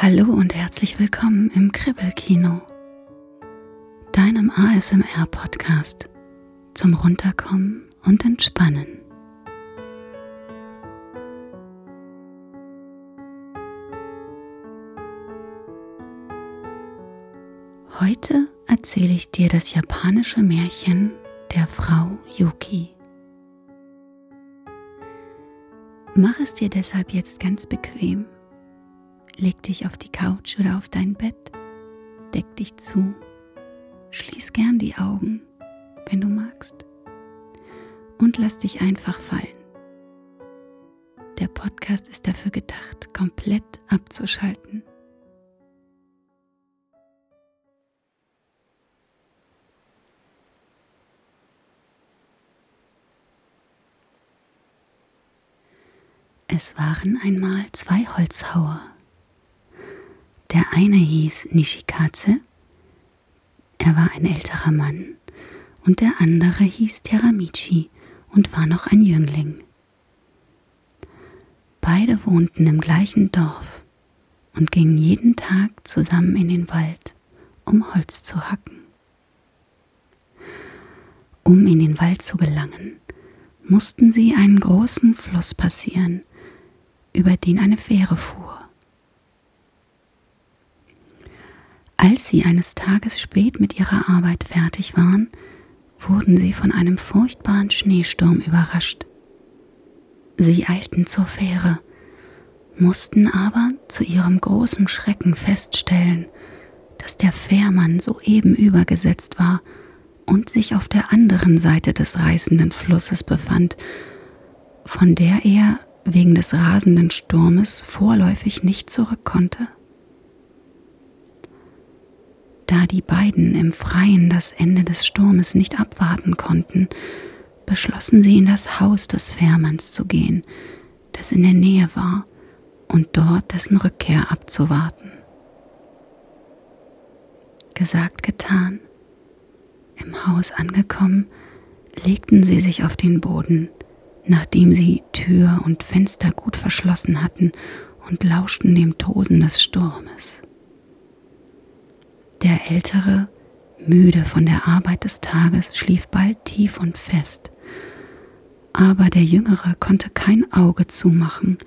Hallo und herzlich willkommen im Kribbelkino, deinem ASMR-Podcast zum Runterkommen und Entspannen. Heute erzähle ich dir das japanische Märchen der Frau Yuki. Mach es dir deshalb jetzt ganz bequem Leg dich auf die Couch oder auf dein Bett, deck dich zu, schließ gern die Augen, wenn du magst, und lass dich einfach fallen. Der Podcast ist dafür gedacht, komplett abzuschalten. Es waren einmal zwei Holzhauer der eine hieß Nishikaze, er war ein älterer Mann, und der andere hieß Teramichi und war noch ein Jüngling. Beide wohnten im gleichen Dorf und gingen jeden Tag zusammen in den Wald, um Holz zu hacken. Um in den Wald zu gelangen, mussten sie einen großen Fluss passieren, über den eine Fähre fuhr. Als sie eines Tages spät mit ihrer Arbeit fertig waren, wurden sie von einem furchtbaren Schneesturm überrascht. Sie eilten zur Fähre, mussten aber zu ihrem großen Schrecken feststellen, dass der Fährmann soeben übergesetzt war und sich auf der anderen Seite des reißenden Flusses befand, von der er wegen des rasenden Sturmes vorläufig nicht zurück konnte. Da die beiden im Freien das Ende des Sturmes nicht abwarten konnten, beschlossen sie in das Haus des Fährmanns zu gehen, das in der Nähe war, und dort dessen Rückkehr abzuwarten. Gesagt, getan. Im Haus angekommen, legten sie sich auf den Boden, nachdem sie Tür und Fenster gut verschlossen hatten und lauschten dem Tosen des Sturmes. Der Ältere, müde von der Arbeit des Tages, schlief bald tief und fest. Aber der Jüngere konnte kein Auge zumachen,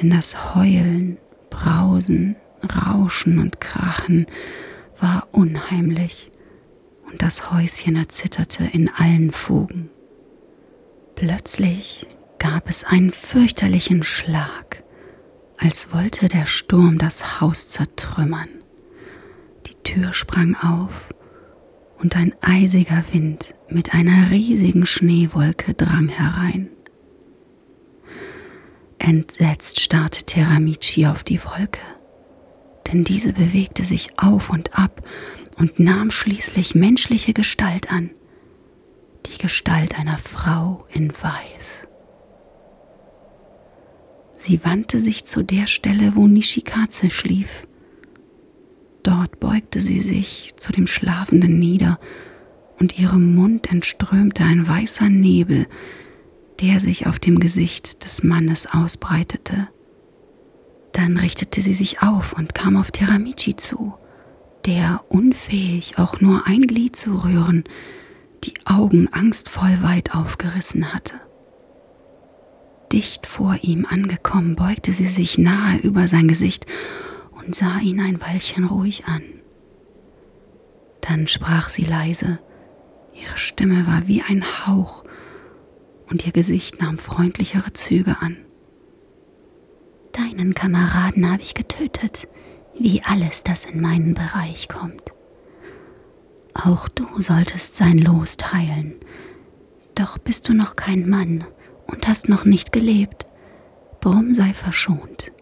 denn das Heulen, Brausen, Rauschen und Krachen war unheimlich und das Häuschen erzitterte in allen Fugen. Plötzlich gab es einen fürchterlichen Schlag, als wollte der Sturm das Haus zertrümmern. Tür sprang auf und ein eisiger Wind mit einer riesigen Schneewolke drang herein. Entsetzt starrte Teramichi auf die Wolke, denn diese bewegte sich auf und ab und nahm schließlich menschliche Gestalt an, die Gestalt einer Frau in Weiß. Sie wandte sich zu der Stelle, wo Nishikaze schlief, Dort beugte sie sich zu dem Schlafenden nieder, und ihrem Mund entströmte ein weißer Nebel, der sich auf dem Gesicht des Mannes ausbreitete. Dann richtete sie sich auf und kam auf Teramichi zu, der, unfähig auch nur ein Glied zu rühren, die Augen angstvoll weit aufgerissen hatte. Dicht vor ihm angekommen, beugte sie sich nahe über sein Gesicht und sah ihn ein Weilchen ruhig an. Dann sprach sie leise, ihre Stimme war wie ein Hauch und ihr Gesicht nahm freundlichere Züge an. Deinen Kameraden habe ich getötet, wie alles, das in meinen Bereich kommt. Auch du solltest sein Los teilen, doch bist du noch kein Mann und hast noch nicht gelebt. Drum sei verschont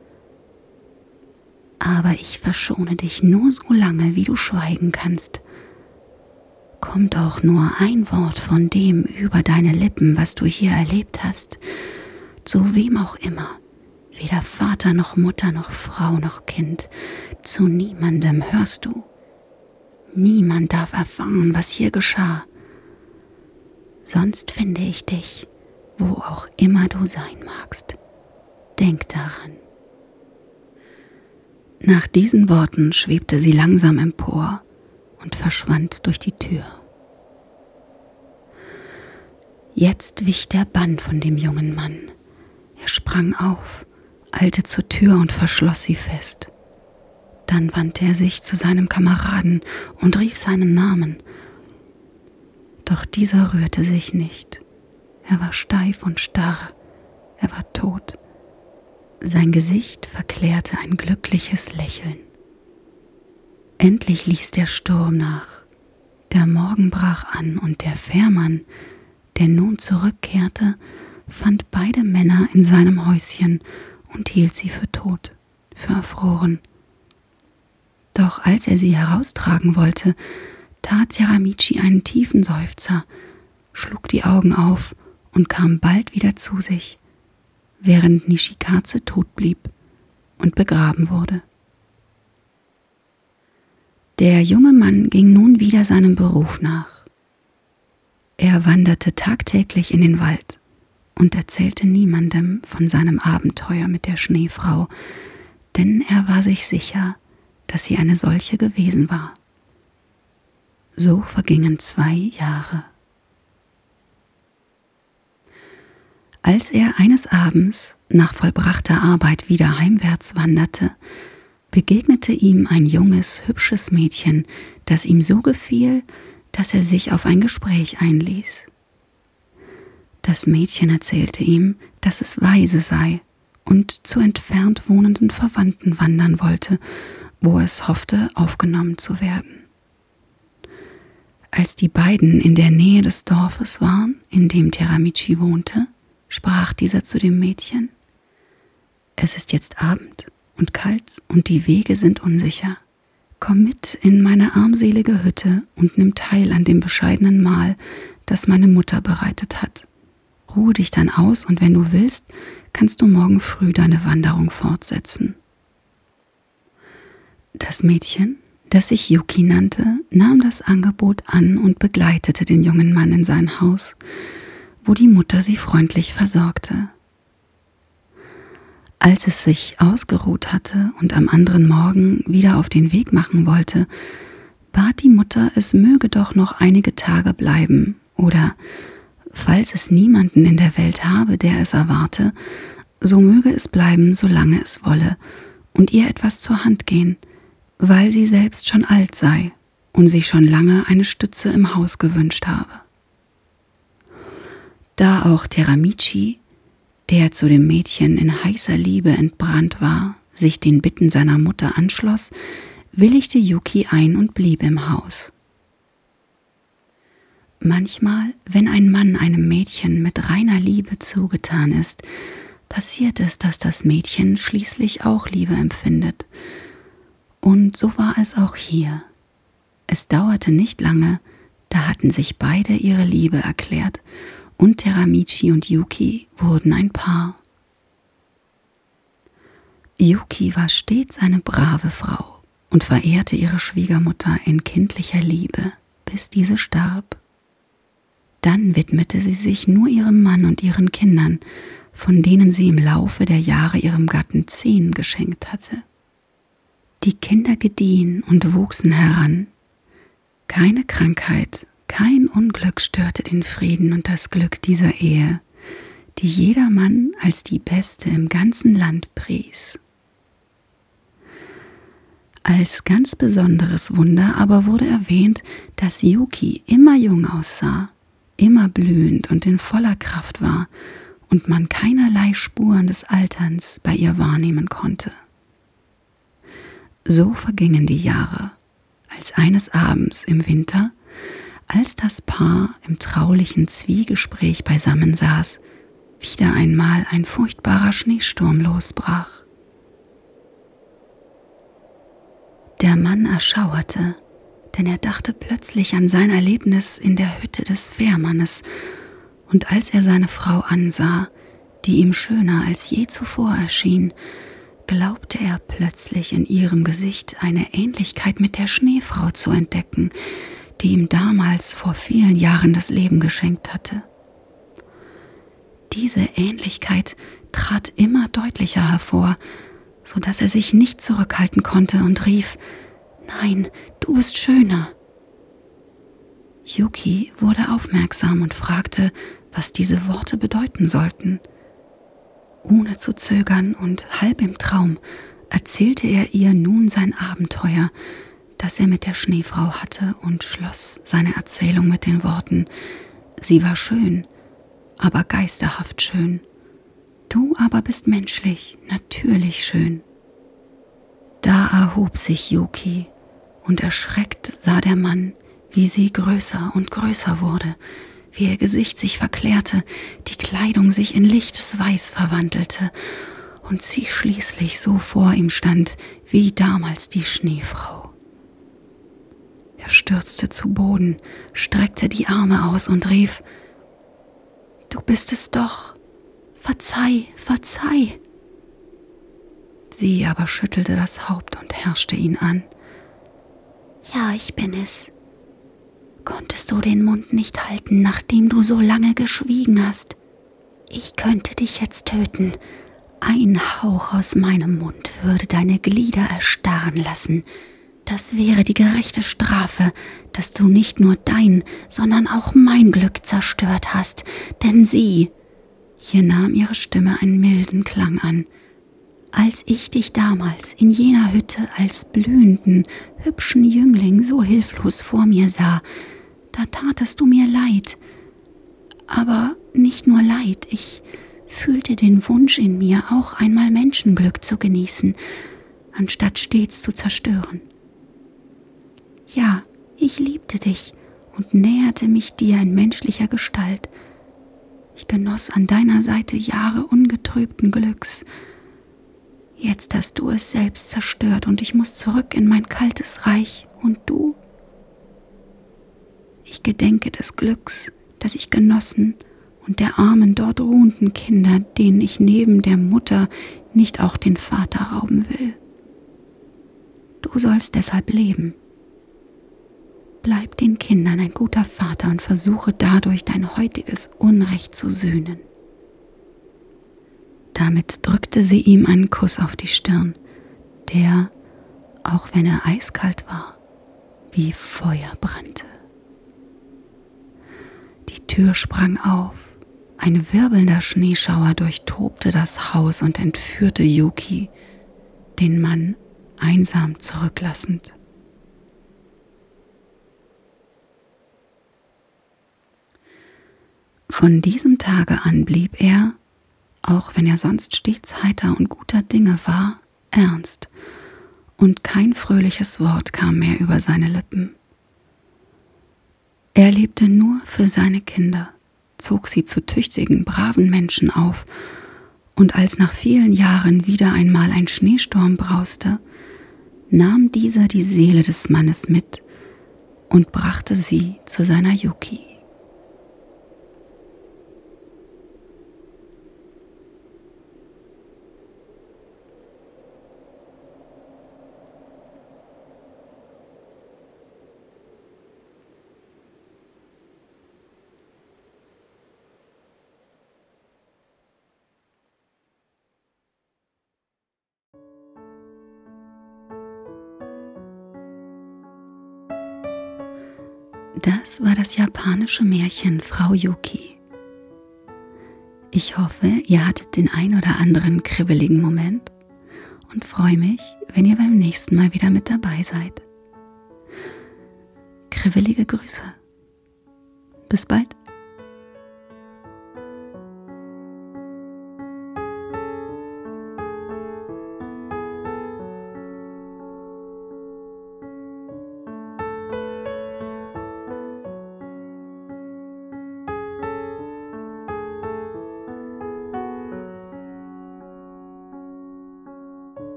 aber ich verschone dich nur so lange, wie du schweigen kannst. Kommt auch nur ein Wort von dem über deine Lippen, was du hier erlebt hast, zu wem auch immer, weder Vater noch Mutter noch Frau noch Kind, zu niemandem hörst du. Niemand darf erfahren, was hier geschah. Sonst finde ich dich, wo auch immer du sein magst. Denk daran. Nach diesen Worten schwebte sie langsam empor und verschwand durch die Tür. Jetzt wich der Bann von dem jungen Mann. Er sprang auf, eilte zur Tür und verschloss sie fest. Dann wandte er sich zu seinem Kameraden und rief seinen Namen. Doch dieser rührte sich nicht. Er war steif und starr. Er war tot. Sein Gesicht verklärte ein glückliches Lächeln. Endlich ließ der Sturm nach. Der Morgen brach an und der Fährmann, der nun zurückkehrte, fand beide Männer in seinem Häuschen und hielt sie für tot, für erfroren. Doch als er sie heraustragen wollte, tat Yaramichi einen tiefen Seufzer, schlug die Augen auf und kam bald wieder zu sich, während Nishikaze tot blieb und begraben wurde. Der junge Mann ging nun wieder seinem Beruf nach. Er wanderte tagtäglich in den Wald und erzählte niemandem von seinem Abenteuer mit der Schneefrau, denn er war sich sicher, dass sie eine solche gewesen war. So vergingen zwei Jahre. Als er eines Abends nach vollbrachter Arbeit wieder heimwärts wanderte, begegnete ihm ein junges, hübsches Mädchen, das ihm so gefiel, dass er sich auf ein Gespräch einließ. Das Mädchen erzählte ihm, dass es weise sei und zu entfernt wohnenden Verwandten wandern wollte, wo es hoffte, aufgenommen zu werden. Als die beiden in der Nähe des Dorfes waren, in dem Teramichi wohnte, sprach dieser zu dem Mädchen Es ist jetzt Abend und kalt und die Wege sind unsicher. Komm mit in meine armselige Hütte und nimm teil an dem bescheidenen Mahl, das meine Mutter bereitet hat. Ruhe dich dann aus und wenn du willst, kannst du morgen früh deine Wanderung fortsetzen. Das Mädchen, das sich Yuki nannte, nahm das Angebot an und begleitete den jungen Mann in sein Haus, wo die Mutter sie freundlich versorgte. Als es sich ausgeruht hatte und am anderen Morgen wieder auf den Weg machen wollte, bat die Mutter, es möge doch noch einige Tage bleiben oder, falls es niemanden in der Welt habe, der es erwarte, so möge es bleiben, solange es wolle, und ihr etwas zur Hand gehen, weil sie selbst schon alt sei und sich schon lange eine Stütze im Haus gewünscht habe. Da auch Teramichi der zu dem Mädchen in heißer Liebe entbrannt war, sich den Bitten seiner Mutter anschloss, willigte Yuki ein und blieb im Haus. Manchmal, wenn ein Mann einem Mädchen mit reiner Liebe zugetan ist, passiert es, dass das Mädchen schließlich auch Liebe empfindet. Und so war es auch hier. Es dauerte nicht lange, da hatten sich beide ihre Liebe erklärt und Teramichi und Yuki wurden ein Paar. Yuki war stets eine brave Frau und verehrte ihre Schwiegermutter in kindlicher Liebe, bis diese starb. Dann widmete sie sich nur ihrem Mann und ihren Kindern, von denen sie im Laufe der Jahre ihrem Gatten zehn geschenkt hatte. Die Kinder gediehen und wuchsen heran. Keine Krankheit kein Unglück störte den Frieden und das Glück dieser Ehe, die jedermann als die beste im ganzen Land pries. Als ganz besonderes Wunder aber wurde erwähnt, dass Yuki immer jung aussah, immer blühend und in voller Kraft war und man keinerlei Spuren des Alterns bei ihr wahrnehmen konnte. So vergingen die Jahre, als eines Abends im Winter als das Paar im traulichen Zwiegespräch beisammen saß, wieder einmal ein furchtbarer Schneesturm losbrach. Der Mann erschauerte, denn er dachte plötzlich an sein Erlebnis in der Hütte des Fährmannes, und als er seine Frau ansah, die ihm schöner als je zuvor erschien, glaubte er plötzlich in ihrem Gesicht eine Ähnlichkeit mit der Schneefrau zu entdecken, die ihm damals vor vielen Jahren das Leben geschenkt hatte. Diese Ähnlichkeit trat immer deutlicher hervor, so dass er sich nicht zurückhalten konnte und rief Nein, du bist schöner. Yuki wurde aufmerksam und fragte, was diese Worte bedeuten sollten. Ohne zu zögern und halb im Traum erzählte er ihr nun sein Abenteuer, das er mit der Schneefrau hatte, und schloss seine Erzählung mit den Worten Sie war schön, aber geisterhaft schön. Du aber bist menschlich, natürlich schön. Da erhob sich Yuki, und erschreckt sah der Mann, wie sie größer und größer wurde, wie ihr Gesicht sich verklärte, die Kleidung sich in lichtes Weiß verwandelte und sie schließlich so vor ihm stand wie damals die Schneefrau. Er stürzte zu Boden, streckte die Arme aus und rief Du bist es doch. Verzeih, verzeih. Sie aber schüttelte das Haupt und herrschte ihn an. Ja, ich bin es. Konntest du den Mund nicht halten, nachdem du so lange geschwiegen hast? Ich könnte dich jetzt töten. Ein Hauch aus meinem Mund würde deine Glieder erstarren lassen. Das wäre die gerechte Strafe, dass du nicht nur dein, sondern auch mein Glück zerstört hast, denn sie, hier nahm ihre Stimme einen milden Klang an, als ich dich damals in jener Hütte als blühenden, hübschen Jüngling so hilflos vor mir sah, da tatest du mir leid. Aber nicht nur leid, ich fühlte den Wunsch in mir, auch einmal Menschenglück zu genießen, anstatt stets zu zerstören. Ja, ich liebte dich und näherte mich dir in menschlicher Gestalt. Ich genoss an deiner Seite Jahre ungetrübten Glücks. Jetzt hast du es selbst zerstört und ich muss zurück in mein kaltes Reich. Und du? Ich gedenke des Glücks, das ich genossen und der armen dort ruhenden Kinder, denen ich neben der Mutter nicht auch den Vater rauben will. Du sollst deshalb leben. Bleib den Kindern ein guter Vater und versuche dadurch dein heutiges Unrecht zu sühnen. Damit drückte sie ihm einen Kuss auf die Stirn, der, auch wenn er eiskalt war, wie Feuer brannte. Die Tür sprang auf, ein wirbelnder Schneeschauer durchtobte das Haus und entführte Yuki, den Mann einsam zurücklassend. Von diesem Tage an blieb er, auch wenn er sonst stets heiter und guter Dinge war, ernst, und kein fröhliches Wort kam mehr über seine Lippen. Er lebte nur für seine Kinder, zog sie zu tüchtigen, braven Menschen auf, und als nach vielen Jahren wieder einmal ein Schneesturm brauste, nahm dieser die Seele des Mannes mit und brachte sie zu seiner Yuki. Das war das japanische Märchen Frau Yuki. Ich hoffe, ihr hattet den ein oder anderen kribbeligen Moment und freue mich, wenn ihr beim nächsten Mal wieder mit dabei seid. Kribbelige Grüße. Bis bald.